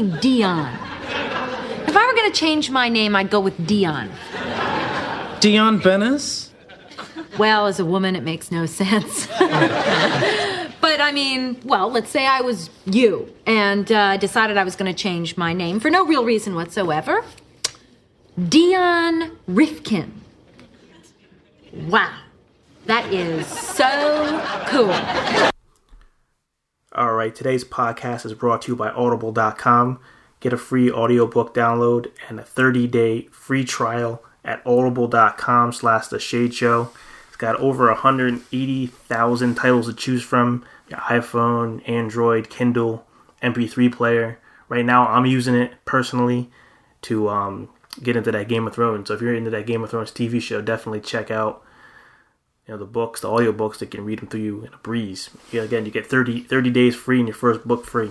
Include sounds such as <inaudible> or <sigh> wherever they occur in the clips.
Dion. If I were going to change my name, I'd go with Dion. Dion Bennis? Well, as a woman, it makes no <laughs> sense. but I mean, well, let's say I was you and uh, decided I was going to change my name for no real reason whatsoever. Dion Rifkin. Wow. That is so cool. All right, today's podcast is brought to you by audible.com. Get a free audiobook download and a 30-day free trial at audible.com slash the shade show. It's got over 180,000 titles to choose from. Your iPhone, Android, Kindle, MP3 player. Right now, I'm using it personally to um, get into that Game of Thrones. So if you're into that Game of Thrones TV show, definitely check out you know the books, the audio books that can read them through you in a breeze. Again, you get 30, 30 days free and your first book free.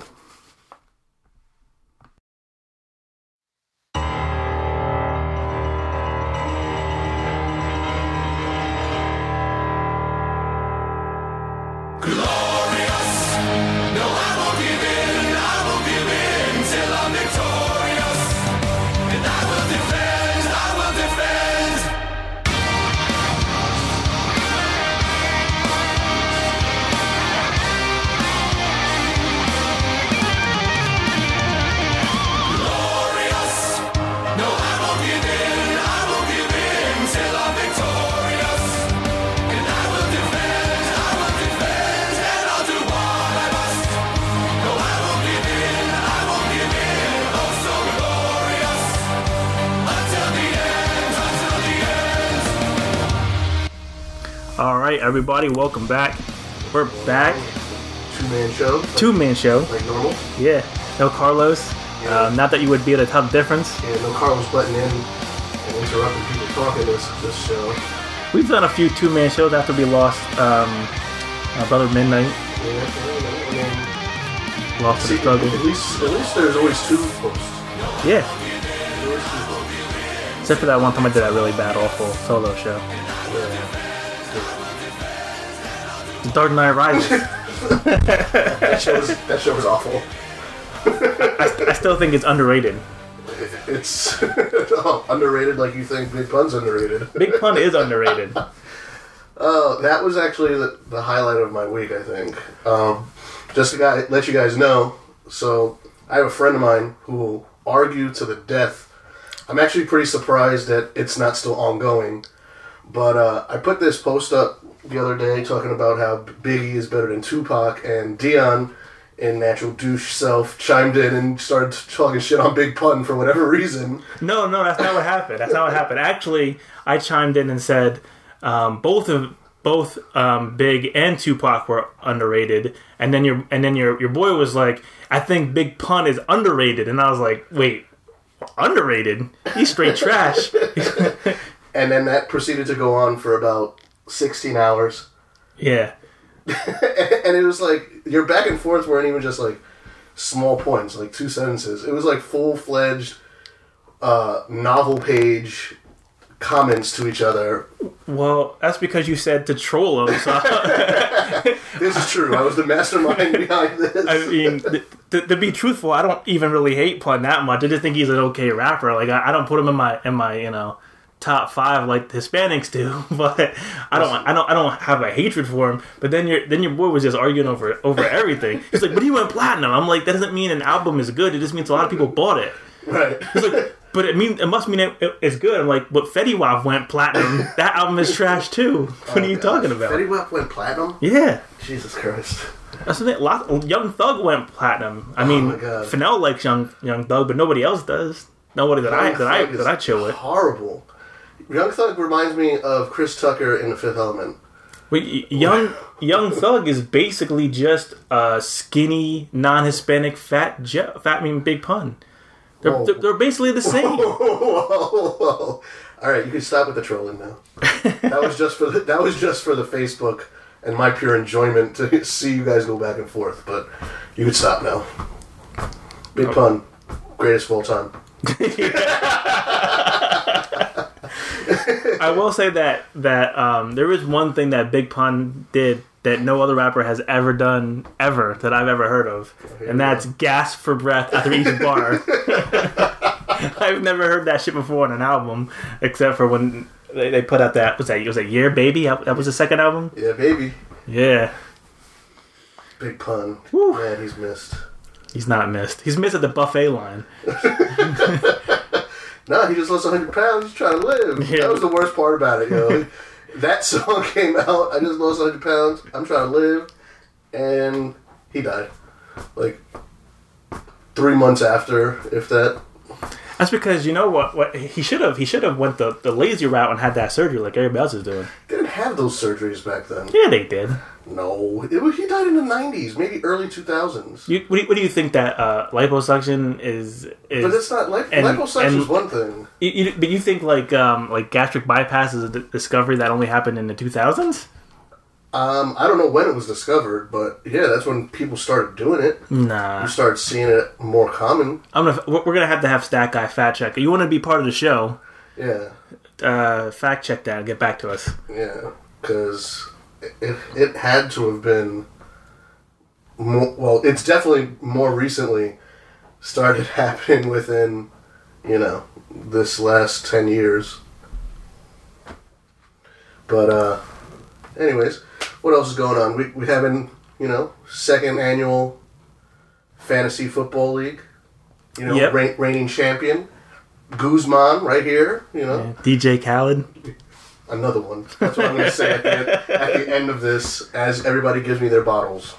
Everybody, welcome back. We're back. Two man show. Two man show. Like normal. Yeah. No Carlos. Yeah. Um, not that you would be able to tell the difference. And no Carlos butting in and interrupting people talking this this show. We've done a few two man shows after we lost um, our brother Midnight. Yeah, I mean, Lost see, the struggle. at least at least there's always two hosts. Yeah. There's always two hosts. Except for that one time I did that really bad, awful solo show. Yeah. Dark Knight Rises. <laughs> That show was that show was awful. I, I still think it's underrated. It's <laughs> oh, underrated like you think Big Pun's underrated. Big Pun is underrated. <laughs> Oh, that was actually the, the highlight of my week, I think. Um, just to guy, let you guys know. So, I have a friend of mine who will argue to the death. I'm actually pretty surprised that it's not still ongoing. But uh, I put this post up the other day talking about how Biggie is better than Tupac, and Dion, in natural douche self, chimed in and started talking shit on Big Pun for whatever reason. No, no, that's not what happened. That's not what happened. Actually, I chimed in and said um, both of both um, Big and Tupac were underrated, and then your and then your your boy was like, I think Big Pun is underrated, and I was like, wait, underrated? He's straight trash. <laughs> And then that proceeded to go on for about 16 hours. yeah, <laughs> and it was like your back and forth weren't even just like small points, like two sentences. It was like full fledged uh, novel page comments to each other. well, that's because you said to troll him. So <laughs> This is true. I was the mastermind <laughs> behind this. I mean, th- th- to be truthful, I don't even really hate Pun that much. I just think he's an okay rapper. Like I, I don't put him in my in my you know top five like the Hispanics do, <laughs> but I don't I don't I don't have a hatred for him. But then your then your boy was just arguing over over everything. He's like, "But he went platinum." I'm like, that doesn't mean an album is good. It just means a lot of people bought it. right. He's like, but it mean it must mean it, it- it's good. I'm like, but Fetty Wap went platinum. <laughs> That album is trash too. What are you oh, talking about? Fetty Wap went platinum? Yeah. Jesus Christ. That's the thing. Lot, Young Thug went platinum. I oh mean, Oh my likes Young Young Thug, but nobody else does. Nobody that I that I Thug that I chill with. Horrible. Young Thug reminds me of Chris Tucker in The Fifth Element. Wait, Young Young Thug is basically just a skinny, non-Hispanic fat je- fat I mean big pun. They're, Whoa. they're, basically the same. <laughs> Whoa, whoa. All right, you can stop with the trolling now. <laughs> That was just for the, that was just for the Facebook and my pure enjoyment to see you guys go back and forth. But you can stop now. Big oh. pun, greatest of all time. <laughs> I will say that that um, there is one thing that Big Pun did that no other rapper has ever done ever that I've ever heard of, and that's gasp for breath after each bar. <laughs> I've never heard that shit before on an album, except for when they, they put out that was that was that year baby that, that was the second album. Yeah, baby. Yeah, Big pun. Woo. Man, he's missed. he's not missed. He's missed at the buffet line. <laughs> No, he just lost 100 pounds. He's trying to live. Yeah. That was the worst part about it, yo. <laughs> that song <laughs> came out. I just lost 100 pounds. I'm trying to live. And he died. Like, three months after, if that. That's because you know what? What he should have he should have went the, the lazy route and had that surgery like everybody else is doing. They didn't have those surgeries back then. Yeah, they did. No. It was, he died in the 90s, maybe early 2000s. You, what, do you, what do you think that uh, liposuction is? is But it's not like and- liposuction and- is one thing. you, you, but you think like um, like gastric bypass is a d- discovery that only happened in the two thousands? Um, I don't know when it was discovered, but yeah, that's when people started doing it. Nah, You started seeing it more common. I'm gonna we're we're gonna have to have Stat Guy fact check. You want to be part of the show? Yeah. Uh, fact check that and get back to us. Yeah, because it, it had to have been. More, well, it's definitely more recently started <laughs> happening within, you know, this last 10 years. But, uh, anyways, what else is going on? We, we having, you know, second annual fantasy football league. You know, Yep. reigning champion. Guzman right here, you know. DJ Khaled. Another one. That's what I'm going to say at the, end, at the end of this, as everybody gives me their bottles.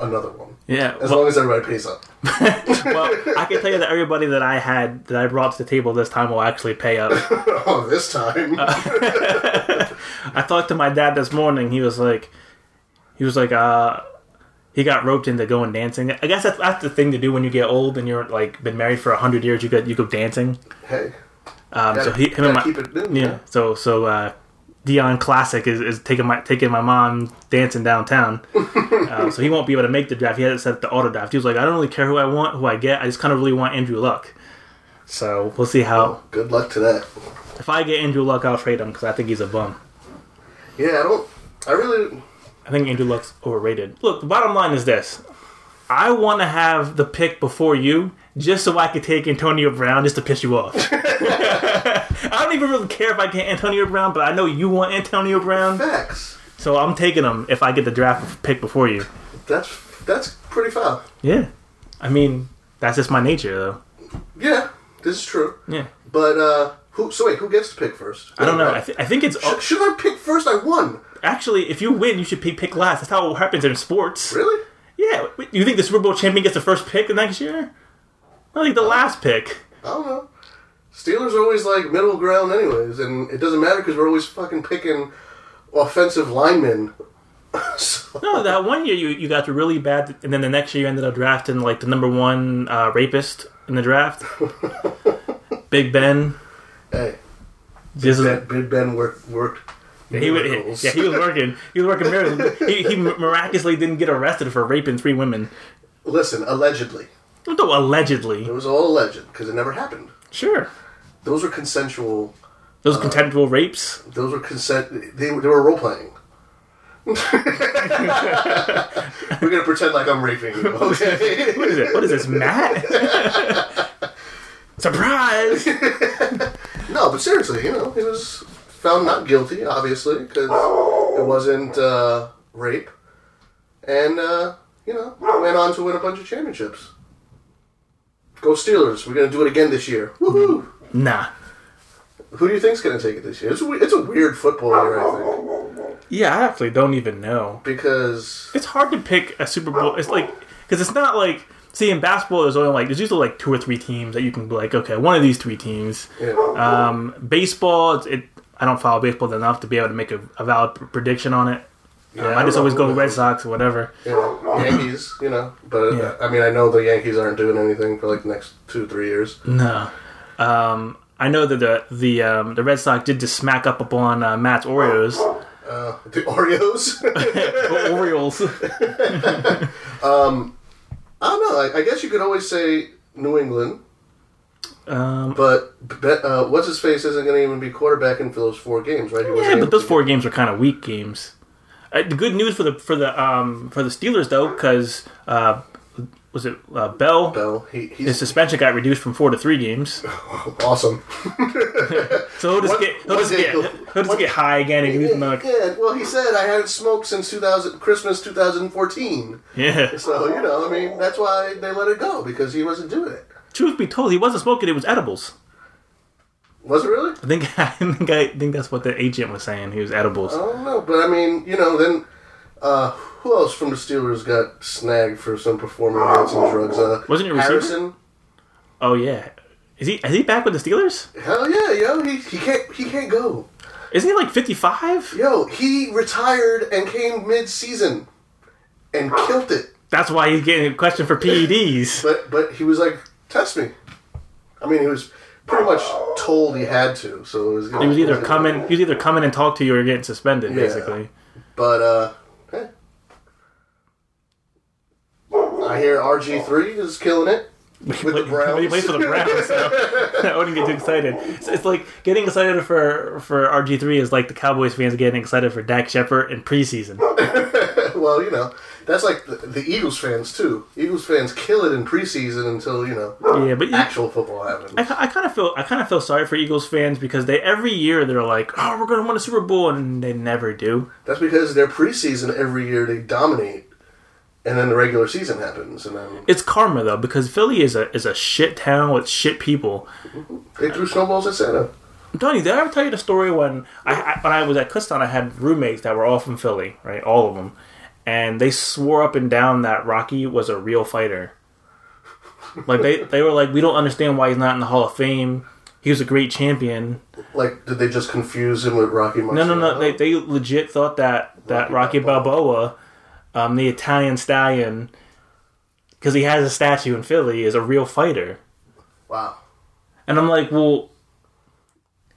Another one. Yeah. As well, long as everybody pays up. <laughs> well, I can tell you that everybody that I had that I brought to the table this time will actually pay up. <laughs> oh, this time. <laughs> I talked to my dad this morning. He was like, he was like, uh, he got roped into going dancing. I guess that's, that's the thing to do when you get old and you're like been married for a hundred years. You go you go dancing. hey. Um, so Gotta- he, him and my keep it yeah. man. So so uh, Dion Classic is, is taking my taking my mom dancing downtown. <laughs> uh, so he won't be able to make the draft. He had it set up the auto draft. He was like, I don't really care who I want, who I get. I just kind of really want Andrew Luck. So we'll see how. Good luck to that. If I get Andrew Luck, I'll trade him because I think he's a bum. Yeah, I don't. I really. I think Andrew Luck's overrated. Look, the bottom line is this. I want to have the pick before you just so I could take Antonio Brown just to piss you off. <laughs> <laughs> I don't even really care if I get Antonio Brown, but I know you want Antonio Brown, Facts. so I'm taking him if I get the draft pick before you. That's that's pretty foul. Yeah. I mean, that's just my nature, though. Yeah, this is true. Yeah. But, uh, who. So wait, who gets to pick first? I don't know. I, th- I think it's Should, should I pick first? I won. actually if you win, you should pick, pick last. That's how it happens in sports. Really? Yeah. You think the Super Bowl champion gets the first pick the next year? I think the last pick. I don't know. Steelers are always like middle ground, anyways, and it doesn't matter because we're always fucking picking offensive linemen. <laughs> so, No, that one year you, you got the really bad, and then the next year you ended up drafting like the number one uh, rapist in the draft, <laughs> Big Ben. hey, Just- Ben, Big Ben worked worked. he, was, miracles. yeah, he was working. He was working miracles. He, he miraculously didn't get arrested for raping three women. Listen, allegedly, No, allegedly, it was all alleged because it never happened. sure, Those were consensual. those contemptible rapes. Those were consent. They, they were role playing. <laughs> We're gonna pretend like I'm raping you, okay? What is it? What is this, Matt? <laughs> Surprise! No, but seriously, you know, he was found not guilty, obviously, because it wasn't uh, rape, and uh, you know, went on to win a bunch of championships. Go Steelers! We're gonna do it again this year. Woohoo! Nah. Who do you think's gonna take it this year? It's a, it's a weird football year, I think, Yeah, I actually don't even know. because It's hard to pick a Super Bowl. It's like because it's not like see in basketball. There's only like there's usually like two or three teams that you can be like okay, one of these three teams. know, Um, baseball, it's, it I don't follow baseball enough to be able to make a, a valid pr- prediction on it. Um, I I just always go Red Sox or whatever. you know, Yankees, you know. But Yeah. I mean, I know the Yankees aren't doing anything for like the next two, three years. No. Um, I know that the the um, the Red Sox did just smack up upon uh, Matt's Oreos. Uh, the Oreos. Orioles. <laughs> <laughs> I don't know. I, I guess you could always say New England. Um, But bet, uh, what's his face isn't going to even be quarterbacking for those four games, right? He yeah, but those to- four games are kind of weak games. Uh, the good news for the for the um for the Steelers though, because uh, was it uh, Bell? Bell, he, His suspension got reduced from four to three games, <laughs> awesome. <laughs> so he'll just get he'll just day get he'll- he'll just get high again and like Yeah, well, he said I haven't smoked since 2000 Christmas 2014. yeah. So you know, I mean, that's why they let it go because he wasn't doing it. Truth be told, he wasn't smoking; it was edibles. Was it really? I think <laughs> I think I think that's what the agent was saying. He was edibles. I don't know, but I mean, you know, then uh, who else from the Steelers got snagged for some performing enhancing drugs? Uh, Wasn't it receiver? Harrison? Oh yeah, is he is he back with the Steelers? Hell yeah, yo, he, he can't he can't go. Isn't he like fifty five? Yo, he retired and came mid season and killed it. That's why he's getting a question for PEDs. But but he was like, test me. I mean, he was pretty much told he had to, so it was. He was either coming, he was either coming and talk to you or getting suspended, Yeah. basically. But uh, hey. I hear RG three oh. is killing it with the Browns. He played for the Browns, so <laughs> <laughs> I wouldn't get too excited. It's, it's like getting excited for for RG three is like the Cowboys fans getting excited for Dak Shepard in preseason. <laughs> well, you know, that's like the, the Eagles fans too. Eagles fans kill it in preseason until you know Yeah, but you- actual football happens. I, I kind of feel I kind of feel sorry for Eagles fans because they every year they're like, oh, we're gonna win a Super Bowl, and they never do. That's because their preseason every year they dominate, and then the regular season happens, and then It's karma though because Philly is a is a shit town with shit people. they threw snowballs at Santa. I'm telling you, did I ever tell you the story when I, I when I was at Kutztown, I had roommates that were all from Philly, right, all of them, and they swore up and down that Rocky was a real fighter. Like they they were like, we don't understand why he's not in the Hall of Fame. He was a great champion. Like, did they just confuse him with Rocky? No, no, no. They, they legit thought that that Rocky Rocky Balboa, um, the Italian stallion, because he has a statue in Philly, is a real fighter. wow, And I'm like, well, <laughs>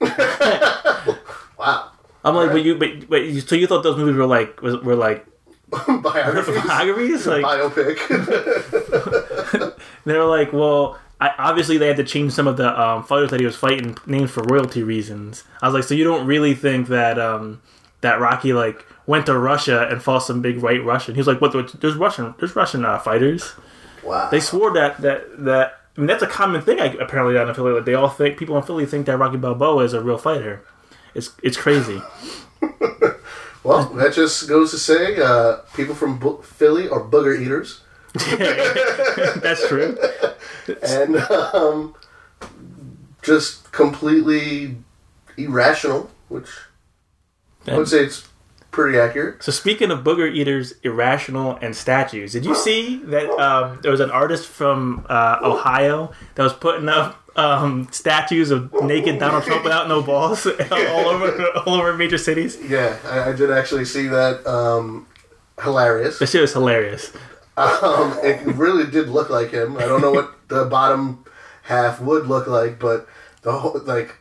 wow. I'm like, but you, but, but you, so you thought those movies were like was, were like <laughs> Biographies, biographies? Like biopic. <laughs> they were like, well, I, obviously they had to change some of the um, fighters that he was fighting names for royalty reasons. I was like, so you don't really think that um, that Rocky like went to Russia and fought some big white Russian? He was like, what? There's Russian, there's Russian uh, fighters. wow. They swore that that that. I mean, that's a common thing. I, apparently, down in Philly, like they all think people in Philly think that Rocky Balboa is a real fighter. It's it's crazy. <laughs> Well, that just goes to say, uh, people from Bo- Philly are booger eaters, <laughs> that's true. <laughs> and um, just completely irrational. Which I would say it's pretty accurate. So speaking of booger eaters, irrational, and statues, did you see that um, there was an artist from uh, Ohio that was putting up um, statues of naked Donald Trump without no balls <laughs> all over all over major cities? Yeah, I, I did actually see that. Um, hilarious. The shit was hilarious. Um, it really did look like him. I don't know what the bottom half would look like, but the whole like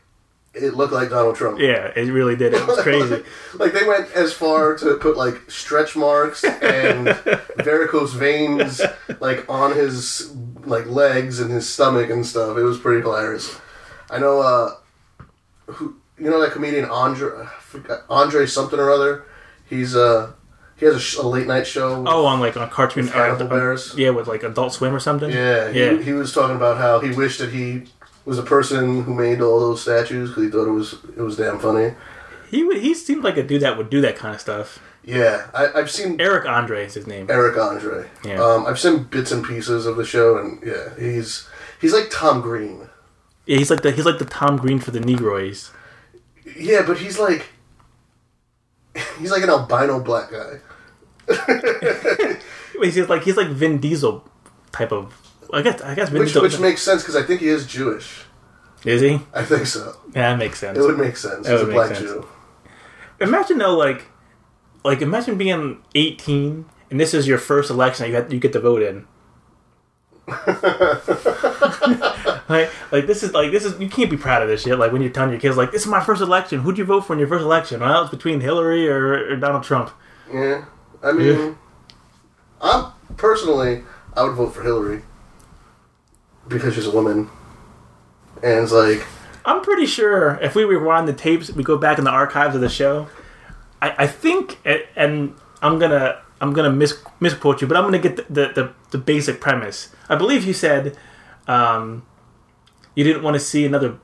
it looked like Donald Trump. Yeah, it really did. It was crazy. <laughs> Like they went as far to put like stretch marks and <laughs> varicose veins like on his like legs and his stomach and stuff. It was pretty hilarious. I know uh who you know that comedian Andre I forgot, Andre something or other. He's uh he has a, sh- a late night show. Oh, on like on cartoon, uh, Bears. yeah, with like Adult Swim or something. Yeah, he, yeah. he was talking about how he wished that he was the person who made all those statues because he thought it was it was damn funny. He would, he seemed like a dude that would do that kind of stuff. Yeah, I, I've seen Eric Andre is his name. Eric Andre. Yeah. Um, I've seen bits and pieces of the show, and yeah, he's he's like Tom Green. Yeah, he's like the he's like the Tom Green for the Negroes. Yeah, but he's like <laughs> he's like an albino black guy. <laughs> <laughs> He's like he's like Vin Diesel type of. I guess I guess Which which makes sense because I think he is Jewish. is he? I think so. Yeah, that makes sense. It would make sense. He's a black sense. Jew. Imagine though, like, like imagine being eighteen and this is your first election that you have, you get to vote in. <laughs> like, like this is like this is you can't be proud of this shit. Like when you're telling your kids like this is my first election. Who'd you vote for in your first election? Well, it's between Hillary or, or Donald Trump. Yeah, I mean, Yeah. I'm personally I would vote for Hillary because she's a woman, and it's like I'm pretty sure if we rewind the tapes, we go back in the archives of the show. I, I think, and I'm gonna I'm gonna mis- misquote you, but I'm gonna get the, the, the, the basic premise. I believe you said um, you didn't want to see another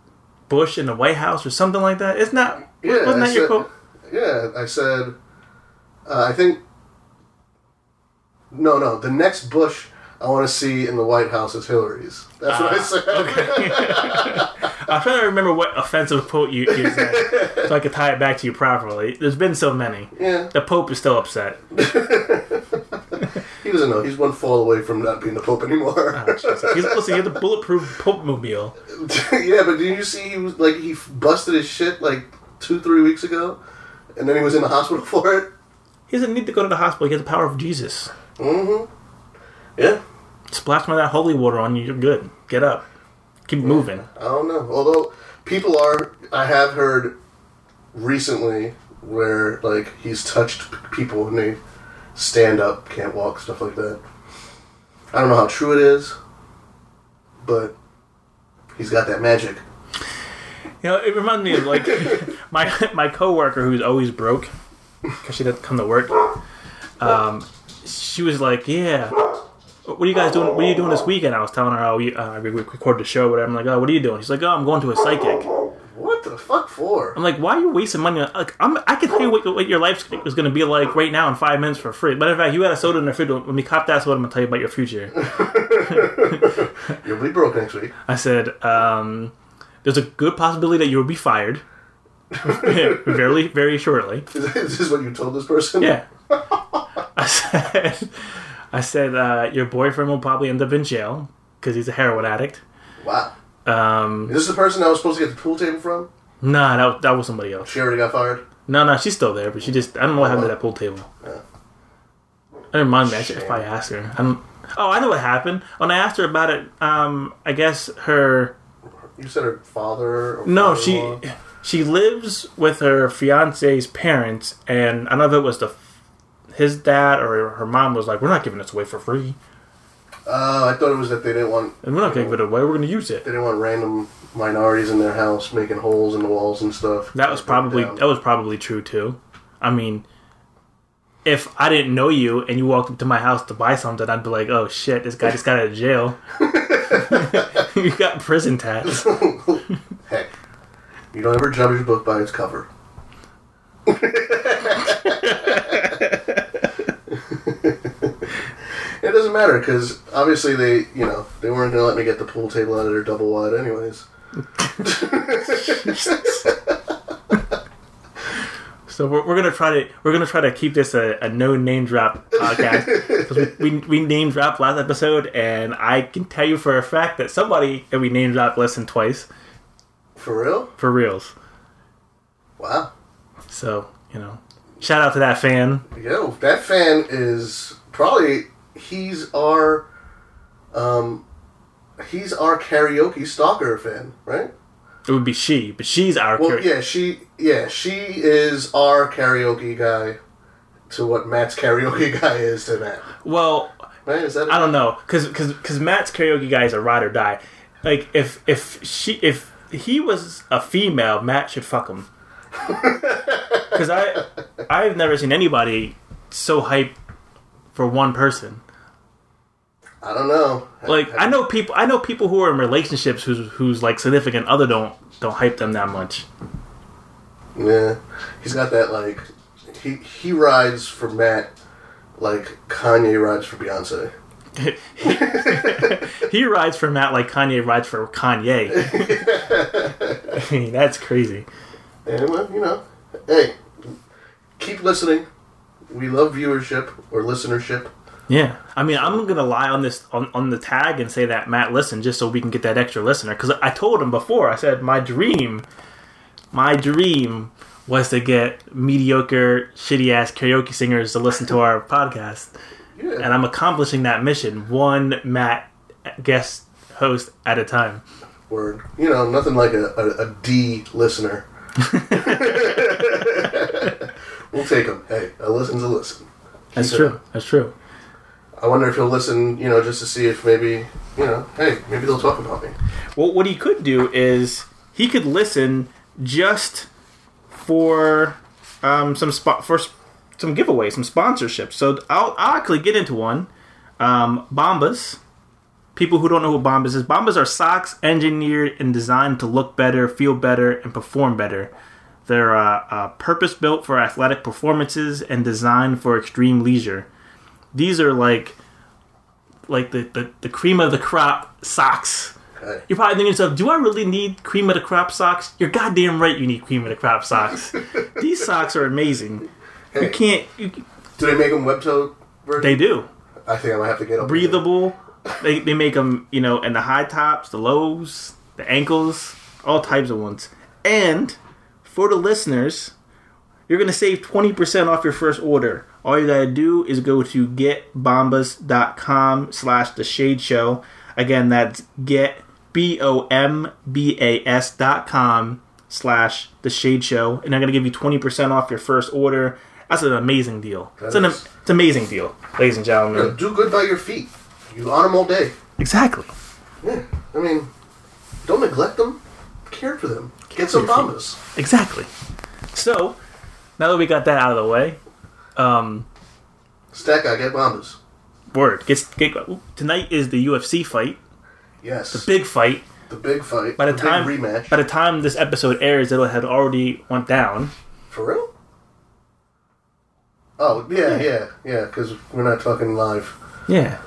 Bush in the White House or something like that. It's not. Yeah, wasn't that your quote? Yeah, I said. Uh, I think. No, no. The next Bush I want to see in the White House is Hillary's. That's what I Ah, said. <laughs> I'm trying to remember what offensive quote you, you said, so I could tie it back to you properly. There's been so many. Yeah, The Pope is still upset. <laughs> he doesn't know. He's one fall away from not being the Pope anymore. He's, listen, he had the bulletproof Pope mobile. <laughs> yeah, but did you see he was like he busted his shit like two, three weeks ago, and then he was in the hospital for it. He doesn't need to go to the hospital. He has the power of Jesus. Mm-hmm. Yeah, Splash some of that holy water on you. You're good. Get up. Keep moving. I don't know. Although people are, I have heard recently where like he's touched people and they stand up, can't walk, stuff like that. I don't know how true it is, but he's got that magic. You know, it reminds me of like <laughs> my my coworker who's always broke because she doesn't come to work. Um, she was like, "Yeah, what are you guys doing? What are you doing this weekend?" I was telling her, "Oh, we, uh, we recorded the show, whatever." I'm like, "Oh, what are you doing?" She's like, "Oh, I'm going to a psychic." What the fuck for? I'm like, "Why are you wasting money? on Like, I'm I can tell you what, what your life is going to be like right now in five minutes for free. Matter of fact, you had a soda in the fridge. When we cop that soda, I'm gonna tell you about your future." <laughs> You'll be broke next week. I said, um, "There's a good possibility that you will be fired." <laughs> very, very shortly. <laughs> Is this what you told this person? Yeah. I said, I said, uh, your boyfriend will probably end up in jail because he's a heroin addict. Wow. Um, Is this the person I was supposed to get the pool table from? nah, that, that was somebody else. She already got fired. No, no, she's still there, but she just, I don't know what happened to that pool table. I didn't mind that if I asked her. I don't, oh, I know what happened. When I asked her about it, um, I guess her, You said her father. Or no, she, father-in-law? she lives with her fiance's parents, and I don't know if it was the, his dad or her mom was like, we're not giving this away for free. Oh, I thought it was that they didn't want. And we're not to give it away. We're going to use it. They didn't want random minorities in their house making holes in the walls and stuff. That was probably that was probably true too. I mean, if I didn't know you and you walked into my house to buy something, I'd be like, "Oh shit, this guy just got out of jail. <laughs> you got prison tats." <laughs> Heck, you don't ever judge a book by its cover. <laughs> <laughs> it doesn't matter because obviously they, you know, they weren't going to let me get the pool table out of their double wide anyways. <laughs> So we're, we're gonna try to we're gonna try to keep this a, a no name drop podcast because we, we we name dropped last episode, and I can tell you for a fact that somebody that we name dropped less than twice For real? for reals. Wow. So you know, shout out to that fan. Yo, that fan is probably he's our um he's our karaoke stalker fan, right? It would be she, but she's our Well, cur- yeah, she yeah, she is our karaoke guy to what Matt's karaoke <laughs> guy is to Matt. Well, Right? Is that I don't know, cause, cause, 'cause Matt's karaoke guy is a ride or die. Like if if she if he was a female, Matt should fuck him. <laughs> Cause I I've never seen anybody so hyped for one person. I don't know. Like I know people I know people who are in relationships whose whose like significant other don't don't hype them that much. Yeah. He's got that like he he rides for Matt like Kanye rides for Beyonce. <laughs> He rides for Matt like Kanye rides for Kanye. <laughs> <laughs> I mean, that's crazy. And well, you know, hey, keep listening. We love viewership or listenership. Yeah, I mean, I'm gonna lie on this on, on the tag and say that Matt listened just so we can get that extra listener. Because I told him before, I said my dream, my dream was to get mediocre, shitty ass karaoke singers to listen to our podcast, Yeah. and I'm accomplishing that mission one Matt guest host at a time. Word. You know, nothing like a, a, a D listener. <laughs> <laughs> we'll take him. Hey, a listen's a listen. That's Keep it true. up. That's true. I wonder if he'll listen, you know, just to see if maybe, you know, hey, maybe they'll talk about me. Well, what he could do is he could listen just for um, some spot for some giveaways, some sponsorships. So I'll, I'll actually get into one. Um, Bombas. People who don't know what Bombas is, Bombas are socks engineered and designed to look better, feel better, and perform better. They're uh, uh, purpose built for athletic performances and designed for extreme leisure. These are like like the, the, the cream of the crop socks. Okay. You're probably thinking to yourself, do I really need cream of the crop socks? You're goddamn right you need cream of the crop socks. <laughs> These socks are amazing. You can't. You, Do they make them web toe version? they do. I think I'm gonna have to get them. Breathable. <laughs> They, they make them, you know, in the high tops, the lows, the ankles, all types of ones. And for the listeners, you're going to save 20% off your first order. All you got to do is go to getbombas.com slash the shade show. Again, that's get, B-O-M-B-A-S dot com slash the shade show. And I'm going to give you 20% off your first order. That's an amazing deal. It's an, it's an amazing deal, ladies and gentlemen. Do good by your feet. You on them all day. Exactly. Yeah. I mean, don't neglect them. Care for them. Get some for bombas. Exactly. So, now that we got that out of the way, um, Stack guy, get bombas. word get, get tonight is the UFC fight, Yes. The big fight. the big fight. By the big time rematch. by the time this episode airs, it'll have already went down. For real? Oh yeah, yeah, yeah. Because we're not talking live. Yeah,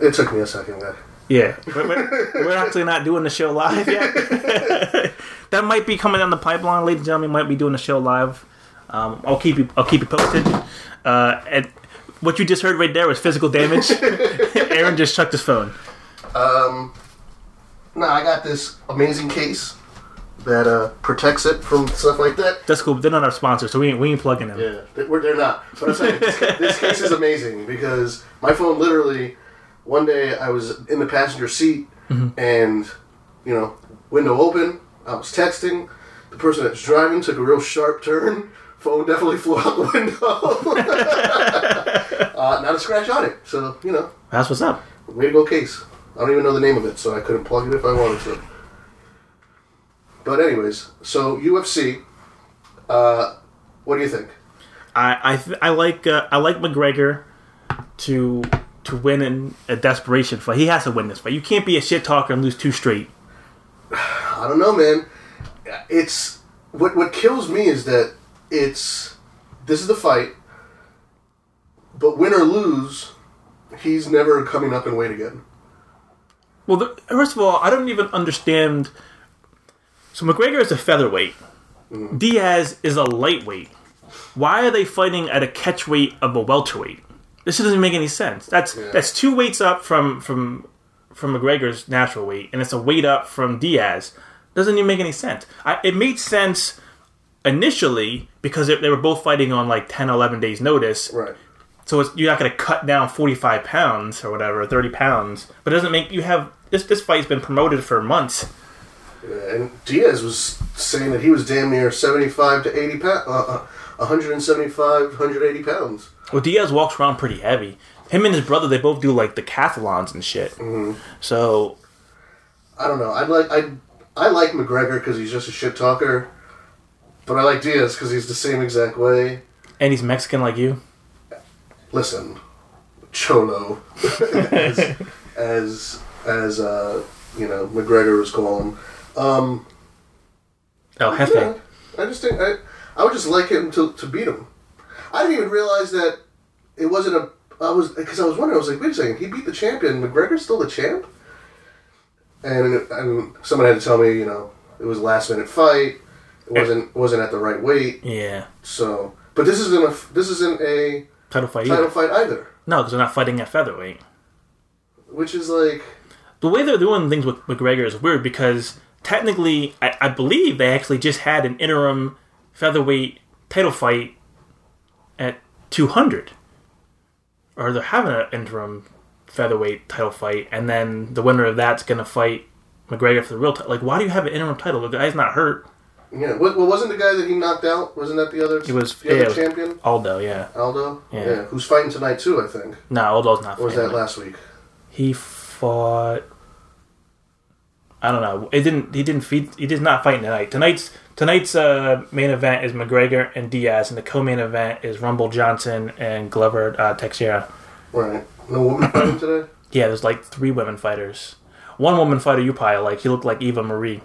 It took me a second, guy. Yeah. We're, we're, we're actually not doing the show live yet. <laughs> that might be coming down the pipeline, ladies and gentlemen. Might be doing the show live. Um, I'll keep you. I'll keep you posted. Uh, and what you just heard right there was physical damage. <laughs> Aaron just chucked his phone. Um, no, I got this amazing case that uh, protects it from stuff like that. That's cool. They're not our sponsor, so we ain't, we ain't plugging them. Yeah, they- we're, they're not. But I'm saying this, this case is amazing because my phone literally. One day I was in the passenger seat and you know window open. I was texting. The person that's driving took a real sharp turn. Phone definitely flew out the window. <laughs> uh, not a scratch on it. So you know, That's what's up. way to go, case. I don't even know the name of it, so I couldn't plug it if I wanted to. But anyways, so UFC. Uh, what do you think? I I, th- I like uh, I like McGregor to to win in a desperation fight. He has to win this fight. You can't be a shit talker and lose two straight. <sighs> I don't know, man. It's what what kills me is that it's this is the fight, but win or lose, he's never coming up in weight again. Well, the, first of all, I don't even understand. So McGregor is a featherweight. Mm-hmm. Diaz is a lightweight. Why are they fighting at a catchweight of a welterweight? This doesn't make any sense. That's Yeah. that's two weights up from from from McGregor's natural weight, and it's a weight up from Diaz. Doesn't even make any sense. I, it made sense initially because they, they were both fighting on like 10, 11 days notice. Right. So it's, you're not going to cut down 45 pounds or whatever, 30 pounds. But it doesn't make you have this. This fight's been promoted for months. Yeah, and Diaz was saying that he was damn near seventy-five to eighty pounds, uh, uh, 175, 180 pounds. Well, Diaz walks around pretty heavy. Him and his brother, they both do like decathlons and shit. So I don't know. I like I I like McGregor because he's just a shit talker, but I like Diaz because he's the same exact way. and he's Mexican like you. Listen, cholo, as <laughs> as, as uh, you know McGregor was calling. Um, El Jefe. yeah, I just think I I would just like him to to beat him. I didn't even realize that it wasn't a. I was because I was wondering. I was like, wait a second, he beat the champion. McGregor's still the champ. And and someone had to tell me, you know, it was a last minute fight. It wasn't wasn't at the right weight. Yeah, So, but this isn't a this isn't a title fight. title Either. fight either. No, because they're not fighting at featherweight. Which is like, The way they're doing things with McGregor is weird because technically, I, I believe they actually just had an interim featherweight title fight at 200. Or they're having an interim featherweight title fight, and then the winner of that's going to fight McGregor for the real title. Like, why do you have an interim title? The guy's not hurt. yeah. Well, wasn't the guy that he knocked out? Wasn't that the other? It was the other yeah, champion, Aldo, yeah. Aldo. Yeah. Who's fighting tonight too? I think. No, Aldo's not Or was that last week? He fought. I don't know. It didn't. He didn't feed. He did not fight tonight. Tonight's tonight's uh, main event is McGregor and Diaz, and the co-main event is Rumble Johnson and Glover uh, Teixeira. Right. No woman <coughs> fighting today. Yeah, there's like three women fighters. One woman fighter you probably like. She looked like Eva Marie,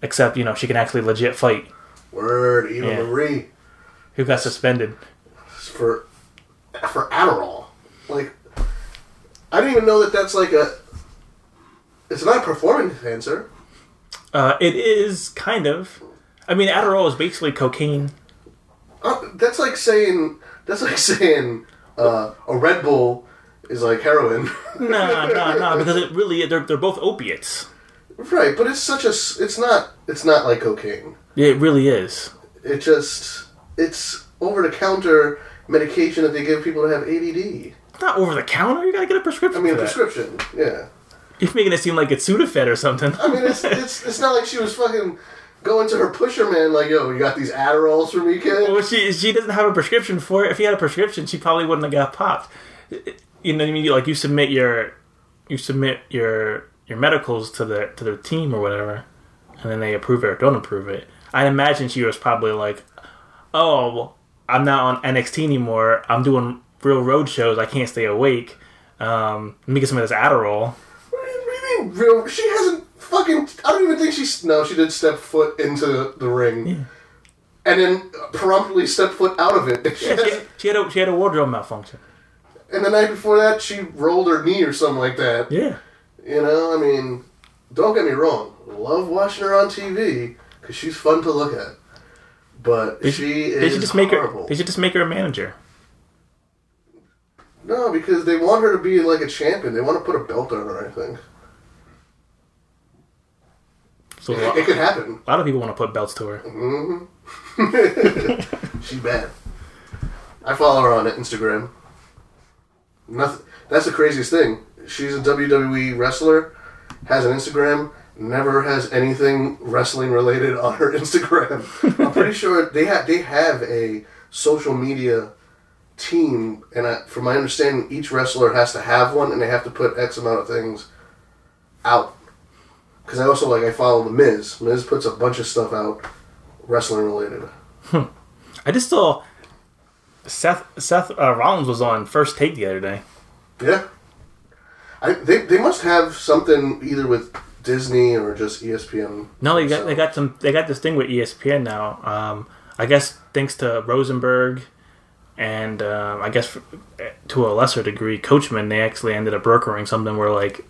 except you know she can actually legit fight. Word. Eva Yeah. Marie Who got suspended? for for Adderall. Like, I didn't even know that that's like a. It's not a performance enhancer. Uh, it is kind of. I mean, Adderall is basically cocaine. Uh, that's like saying that's like <laughs> saying uh, a Red Bull is like heroin. No, no, no, because it really they're they're both opiates. right, but it's such a it's not it's not like cocaine. Yeah, it really is. It just it's over the counter medication that they give people to have ADD. It's not over the counter. You gotta get a prescription. I mean, a prescription. Yeah. You're making it seem like it's Sudafed or something. I mean, it's it's it's not like she was fucking going to her pusher man like, yo, you got these Adderalls for me, kid. Well, she she doesn't have a prescription for it. If he had a prescription, she probably wouldn't have got popped. You know what I mean? Like you submit your you submit your your medicals to the to their team or whatever, and then they approve it or don't approve it. I imagine she was probably like, "Oh, well, I'm not on NXT anymore. I'm doing real road shows. I can't stay awake. Um, let me get some of this Adderall." What do you, what do you mean, real? She hasn't fucking. I don't even think she's. No, she did step foot into the ring, and then promptly step foot out of it. She Yeah, she, she had a she had a wardrobe malfunction. and the night before that, she rolled her knee or something like that. Yeah. You know, I mean, don't get me wrong. Love watching her on TV because she's fun to look at. But They she should, is they should just make horrible. her. They should just make her a manager. No, because they want her to be like a champion. They want to put a belt on her. I think So it, lot, it could happen. a lot of people want to put belts to her. Mm-hmm. <laughs> She's bad. I follow her on Instagram. Nothing. That's the craziest thing. She's a WWE wrestler, has an Instagram, never has anything wrestling related on her <laughs> Instagram. I'm pretty <laughs> sure they have they have a social media team, and I, from my understanding, each wrestler has to have one, and they have to put X amount of things out. Because I also like I follow the Miz. Miz puts a bunch of stuff out, wrestling related. I just saw Seth Seth uh, Rollins was on First Take the other day. Yeah. I, they, they must have something either with Disney or just ESPN. No, they got So- they got some they got this thing with ESPN now. Um, I guess thanks to Rosenberg and um, I guess to a lesser degree Coachman, they actually ended up brokering something where like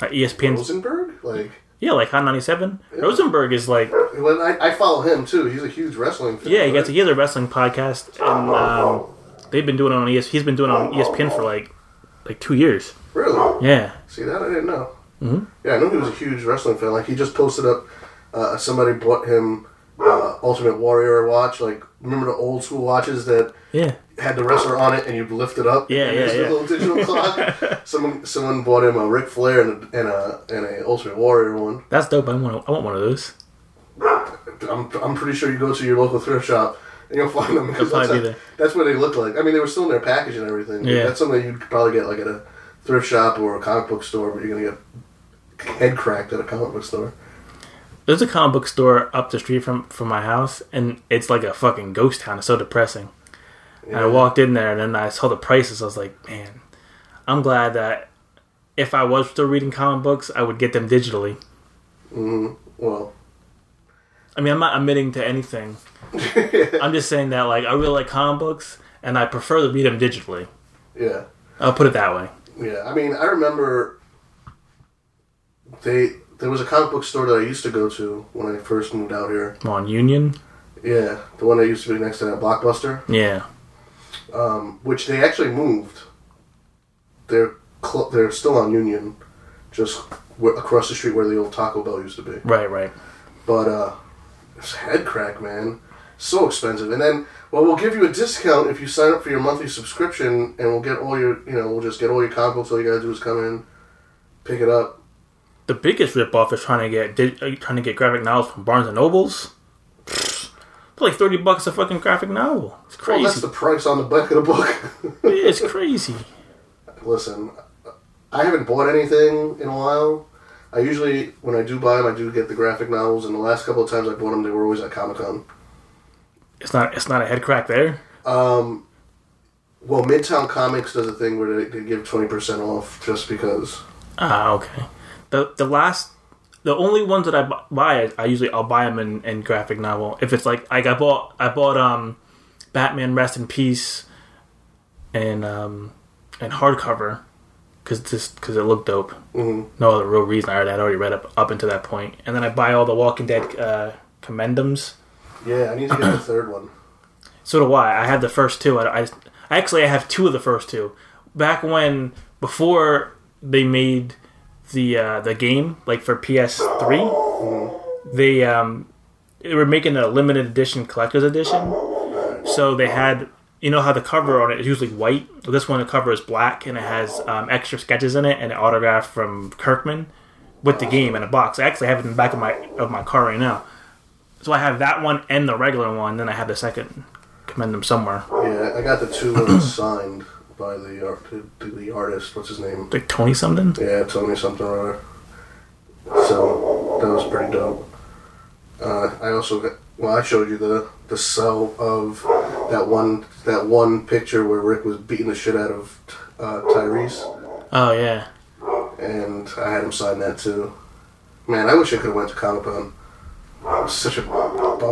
uh, ESPN, Rosenberg? Like, yeah, like Hot ninety seven. Rosenberg is like well, I, I follow him too. He's a huge wrestling fan. yeah, he right? gets he has a wrestling podcast and um, they've been doing it on ES. He's been doing it on ESPN for like like two years. Really? Yeah, See, that I didn't know. Mm-hmm. Yeah, I knew he was a huge wrestling fan. Like, he just posted up, uh, somebody bought him uh, Ultimate Warrior watch. Like, remember the old school watches that yeah. Had the wrestler on it and you'd lift it up? Yeah, yeah, yeah. little digital clock. <laughs> someone someone bought him a Ric Flair and a, and a, and a Ultimate Warrior one. That's dope. I want I want one of those. I'm, I'm pretty sure you go to your local thrift shop and you'll find them because that's, probably be how- there. that's what they look like. I mean, they were still in their package and everything. Yeah. That's something you'd probably get like at a thrift shop or a comic book store, but you're gonna get head cracked at a comic book store. There's a comic book store up the street from from my house, and it's like a fucking ghost town. It's so depressing. And I walked in there, and then I saw the prices. I was like, man, I'm glad that if I was still reading comic books, I would get them digitally. Mm-hmm. Well, I mean, I'm not admitting to anything. <laughs> I'm just saying that like I really like comic books, and I prefer to read them digitally. yeah, I'll put it that way. yeah. I mean, I remember they there was a comic book store that I used to go to when I first moved out here. On Union. Yeah, the one that used to be next to that Blockbuster. Yeah. Which they actually moved. They're cl- they're still on Union, just w- across the street where the old Taco Bell used to be. Right. Right. But uh, it's head crack, man. So expensive. And then, well, we'll give you a discount if you sign up for your monthly subscription, and we'll get all your, you know, we'll just get all your comic books. All you gotta do is come in, pick it up. The biggest ripoff is trying to get uh, trying to get graphic novels from Barnes and Nobles. It's like thirty bucks a fucking graphic novel. It's Well, crazy. that's the price on the back of the book. <laughs> it's crazy. Listen, I haven't bought anything in a while, I usually, when I do buy them, I do get the graphic novels, and the last couple of times I bought them, they were always at Comic Con. It's not. It's not a head crack there. Um, Well, Midtown Comics does a thing where they, they give 20% off just because. Ah, okay. The the last, the only ones that I buy, I usually I'll buy them in, in graphic novel. If it's like like I bought I bought um, Batman Rest in Peace, and um, and hardcover, because just because it looked dope. Mhm. No other real reason. I already had already read up up into that point, and then I buy all the Walking Dead uh, compendiums. Yeah, I need to get the third one. <clears throat> <clears throat> So do I. I have the first two. I, I actually I have two of the first two. Back when before they made the uh, the game like for PS3, they um they were making a limited edition collector's edition. So they had you know how the cover on it is usually white. This one the cover is black and it has um, extra sketches in it and an autograph from Kirkman with the game in a box. I actually have it in the back of my of my car right now. So I have that one and the regular one. Then I have the second. Commend them somewhere. Yeah, I got the two <clears throat> signed by the, art, the, the artist. What's his name? Like Tony something. Yeah, Tony something or other. So that was pretty dope. Uh, I also got, well, I showed you the the cell of that one that one picture where Rick was beating the shit out of uh, Tyreese, Oh yeah. and I had him sign that too. Man, I wish I could have went to Comic Con. I was such a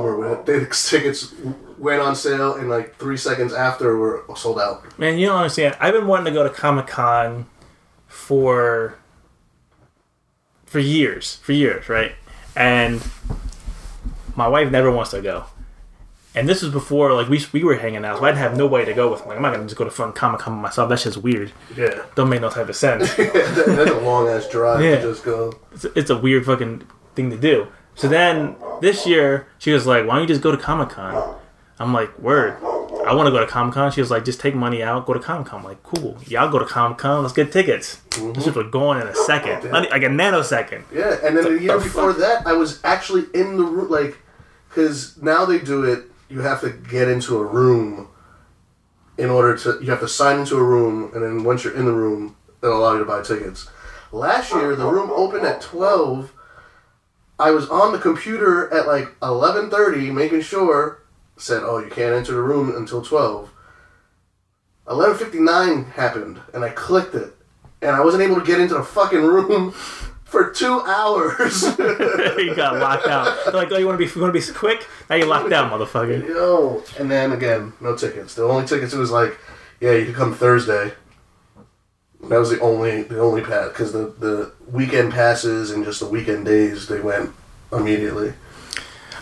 bummer. <laughs> The tickets went on sale, and like three seconds after were sold out. Man, you don't understand. I've been wanting to go to Comic Con for for years, for years, right? And my wife never wants to go. And this was before, like we we were hanging out, so I'd have no way to go with. Like, I'm not gonna just go to fun Comic Con myself. That's just weird. Yeah, Don't make no type of sense. <laughs> that's a long ass drive Yeah. to just go. it's, it's a weird fucking thing to do. So then this year, she was like, "Why don't you just go to Comic Con?" I'm like, "Word, I want to go to Comic Con." She was like, "Just take money out, go to Comic Con." I'm like, "Cool, y'all go to Comic Con. Let's get tickets." Mm-hmm. This shit was going in a second, Not- like a nanosecond. Yeah, and then the year before that, I was actually in the room, like, because now they do it. You have to get into a room in order to. You have to sign into a room, and then once you're in the room, they'll allow you to buy tickets. Last year, the room opened at twelve. I was on the computer at like eleven thirty, making sure. Said, "Oh, you can't enter the room until 12. 11:59 happened, and I clicked it, and I wasn't able to get into the fucking room <laughs> for two hours. <laughs> you got locked out. They're like, "Oh, you want to be, you want to be quick? Now you're locked out, motherfucker." Yo, and then again, no tickets. The only tickets it was like, yeah, you can come Thursday. That was the only the only pass because the the weekend passes and just the weekend days they went immediately.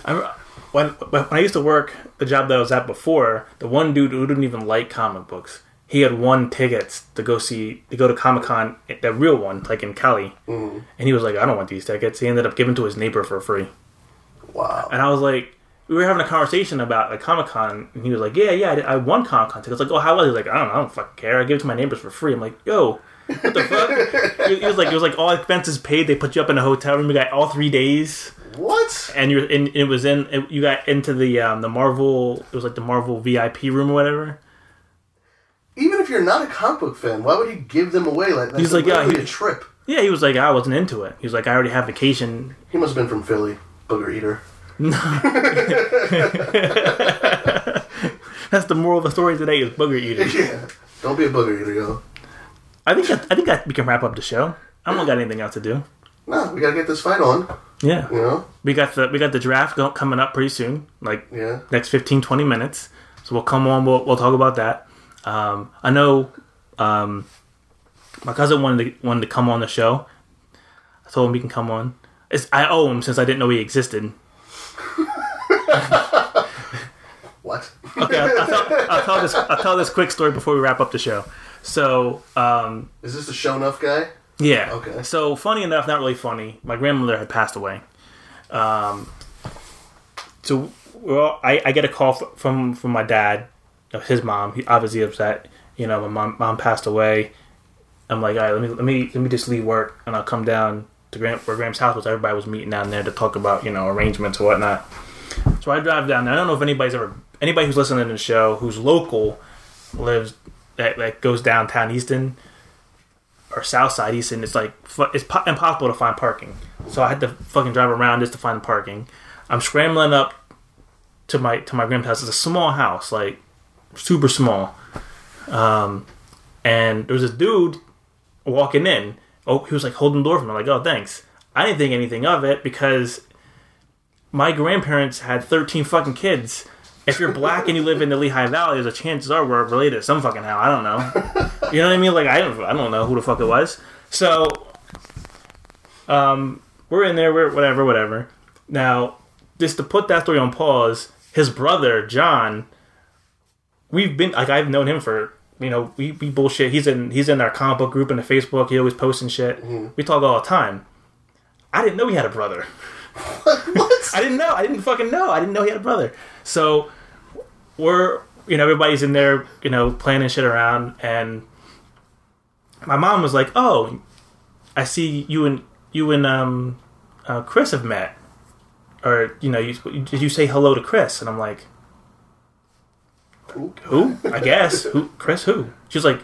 I, when when I used to work the job that I was at before, the one dude who didn't even like comic books, he had won tickets to go see to go to Comic Con, the real one, like in Cali, Mm-hmm. and he was like, "I don't want these tickets." He ended up giving to his neighbor for free, Wow. and I was like. We were having a conversation about like Comic Con, and he was like, "Yeah, yeah, I, did- I won Comic Con tickets." Like, "Oh, how was it?" He's like, "I don't know, I don't fucking care. I give it to my neighbors for free." I'm like, "Yo, what the fuck?" he, he was like, "It was like all expenses paid. They put you up in a hotel room. You got all three days." What? and you're in it was in it, you got into the um the marvel it was like the marvel vip room or whatever Even if you're not a comic book fan, why would he give them away like that? He's like, yeah, he- a trip. yeah he was like i wasn't into it he was like i already have vacation He must have been from Philly, booger eater. <laughs> that's the moral of the story today is booger eating Yeah. Don't be a booger eater, yo. i think that, i think that we can wrap up the show i don't got anything else to do No, we gotta get this fight on. yeah You know? we got the we got the draft go, coming up pretty soon like Yeah. next 15 20 minutes so we'll come on we'll, we'll talk about that um i know um my cousin wanted to wanted to come on the show i told him he can come on it's, i owe him since i didn't know he existed <laughs> What? okay I'll, I'll, tell, I'll tell this i'll tell this quick story before we wrap up the show so um Is this the show enough guy? Yeah. Okay. So funny enough, not really funny. My grandmother had passed away. Um, so well, I, I get a call from from my dad, his mom. He obviously upset. You know, my mom mom passed away. I'm like, all right, let me let me let me just leave work and I'll come down to Grand where Graham's house was. Everybody was meeting down there to talk about you know arrangements or whatnot. So I drive down there. I don't know if anybody's ever anybody who's listening to the show who's local lives that, that goes downtown Easton or south side, east, and it's like it's po- impossible to find parking. So I had to fucking drive around just to find parking. I'm scrambling up to my to my grandpa's house. It's a small house, like super small. Um, and there was this dude walking in. Oh, he was like holding the door for me. I'm like, oh, thanks. I didn't think anything of it because my grandparents had 13 fucking kids. If you're black and you live in the Lehigh Valley, a chances are we're related some fucking how. I don't know. You know what I mean? Like I don't, I don't know who the fuck it was. So, um, we're in there. We're whatever, whatever. Now, just to put that story on pause, his brother John, we've been like I've known him for you know we, we bullshit. He's in he's in our comic book group in the Facebook. He always posting shit. We talk all the time. I didn't know he had a brother. <laughs> <laughs> what? I didn't know. I didn't fucking know. I didn't know he had a brother. So we're you know everybody's in there you know planning shit around, and my mom was like, "Oh, I see you and you and um uh, Chris have met, or you know you did you say hello to Chris?" And I'm like, "Who? I guess who? Chris? Who?" She's like,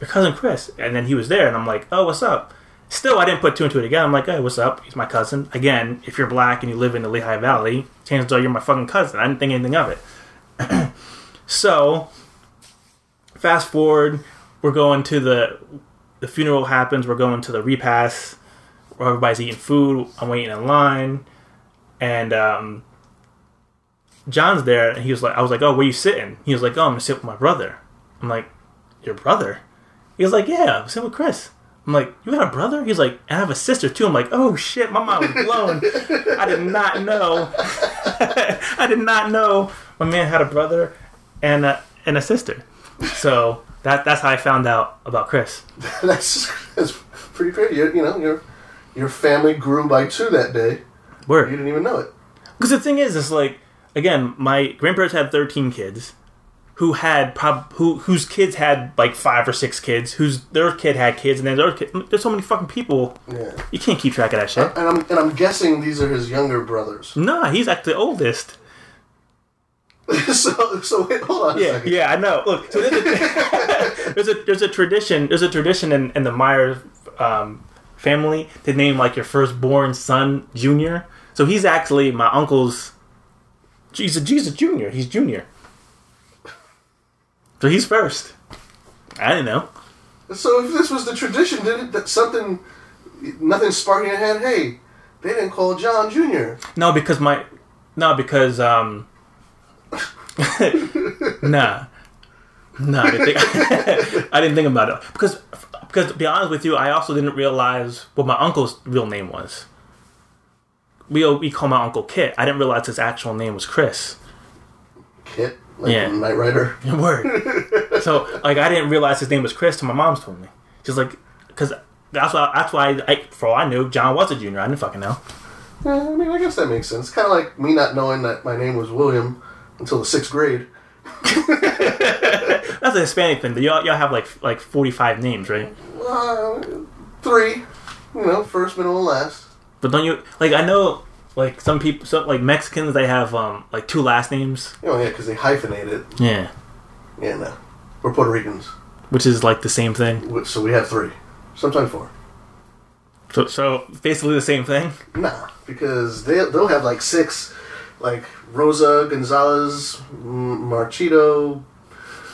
"Your cousin Chris," and then he was there, and I'm like, "Oh, what's up?" Still, I didn't put two and two together. I'm like, hey, what's up? He's my cousin. Again, if you're black and you live in the Lehigh Valley, chances are you're my fucking cousin. I didn't think anything of it. <clears throat> so, fast forward, we're going to the the funeral happens. We're going to the repast where everybody's eating food. I'm waiting in line, and um, John's there, and he was like, I was like, oh, where you sitting? He was like, oh, I'm gonna sit with my brother. I'm like, your brother? He was like, yeah, I'm sitting with Chris. I'm like, you got a brother? He's like, And I have a sister too. I'm like, oh shit, my mind was blown. I did not know. <laughs> I did not know my man had a brother and a, and a sister. So that that's how I found out about Chris. <laughs> That's that's pretty crazy. You, you know, your your family grew by two that day. Were you didn't even know it. Because the thing is, it's like again, my grandparents had 13 kids, who had prob who whose kids had like five or six kids, whose their kid had kids, and then their kid. There's so many fucking people. Yeah. You can't keep track of that shit. And I'm and I'm guessing these are his younger brothers. <laughs> Nah, he's actually the oldest. so so wait, hold on a Yeah, second. yeah, I know. Look, so there's a <laughs> there's a, there's a tradition. There's a tradition in, in the Meyer um, family to name like your firstborn son Junior. So he's actually my uncle's. He's a, he's a junior. He's junior. So he's first. I didn't know. So if this was the tradition, did it that something nothing sparked in your head? Hey, they didn't call John Jr. No, because my no, because um, <laughs> nah, nah. I didn't think <laughs> I didn't think about it because because to be honest with you, I also didn't realize what my uncle's real name was. We we call my uncle Kit. I didn't realize his actual name was Chris. Kit, like Yeah. Knight Rider. <laughs> Word. so like I didn't realize his name was Chris till my mom's told me. She's like, because that's why that's why I, for all I knew, John was a junior. I didn't fucking know. Yeah, I mean, I guess that makes sense. Kind of like me not knowing that my name was William until the sixth grade. <laughs> That's a Hispanic thing. But y'all y'all have like like forty five names, right? Uh, three, you know, first, middle, and last. But don't you like? I know like some people, some like Mexicans, they have um like two last names. Oh yeah, because they hyphenate it. Yeah, Yeah, no. We're Puerto Ricans, which is like the same thing. so we have three, sometimes four. So so basically the same thing. Nah, because they they'll have like six, like Rosa Gonzalez, Marchito,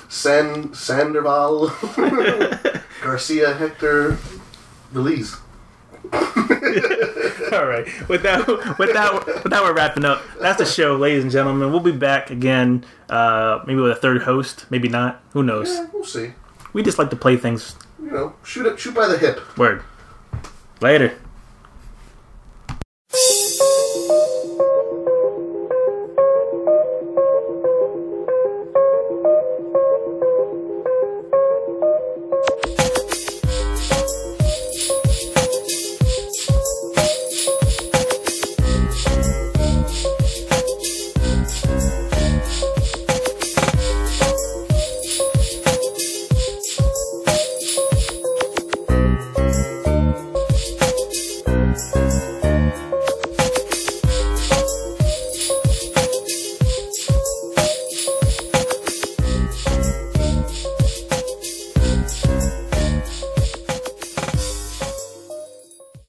San Sandoval, <laughs> <laughs> Garcia Hector, Belize. All right. With that, with that, with that, we're wrapping up. That's the show, ladies and gentlemen. We'll be back again, uh, maybe with a third host, maybe not. Who knows? Yeah, we'll see. We just like to play things. You know, shoot it, shoot by the hip. Word. Later.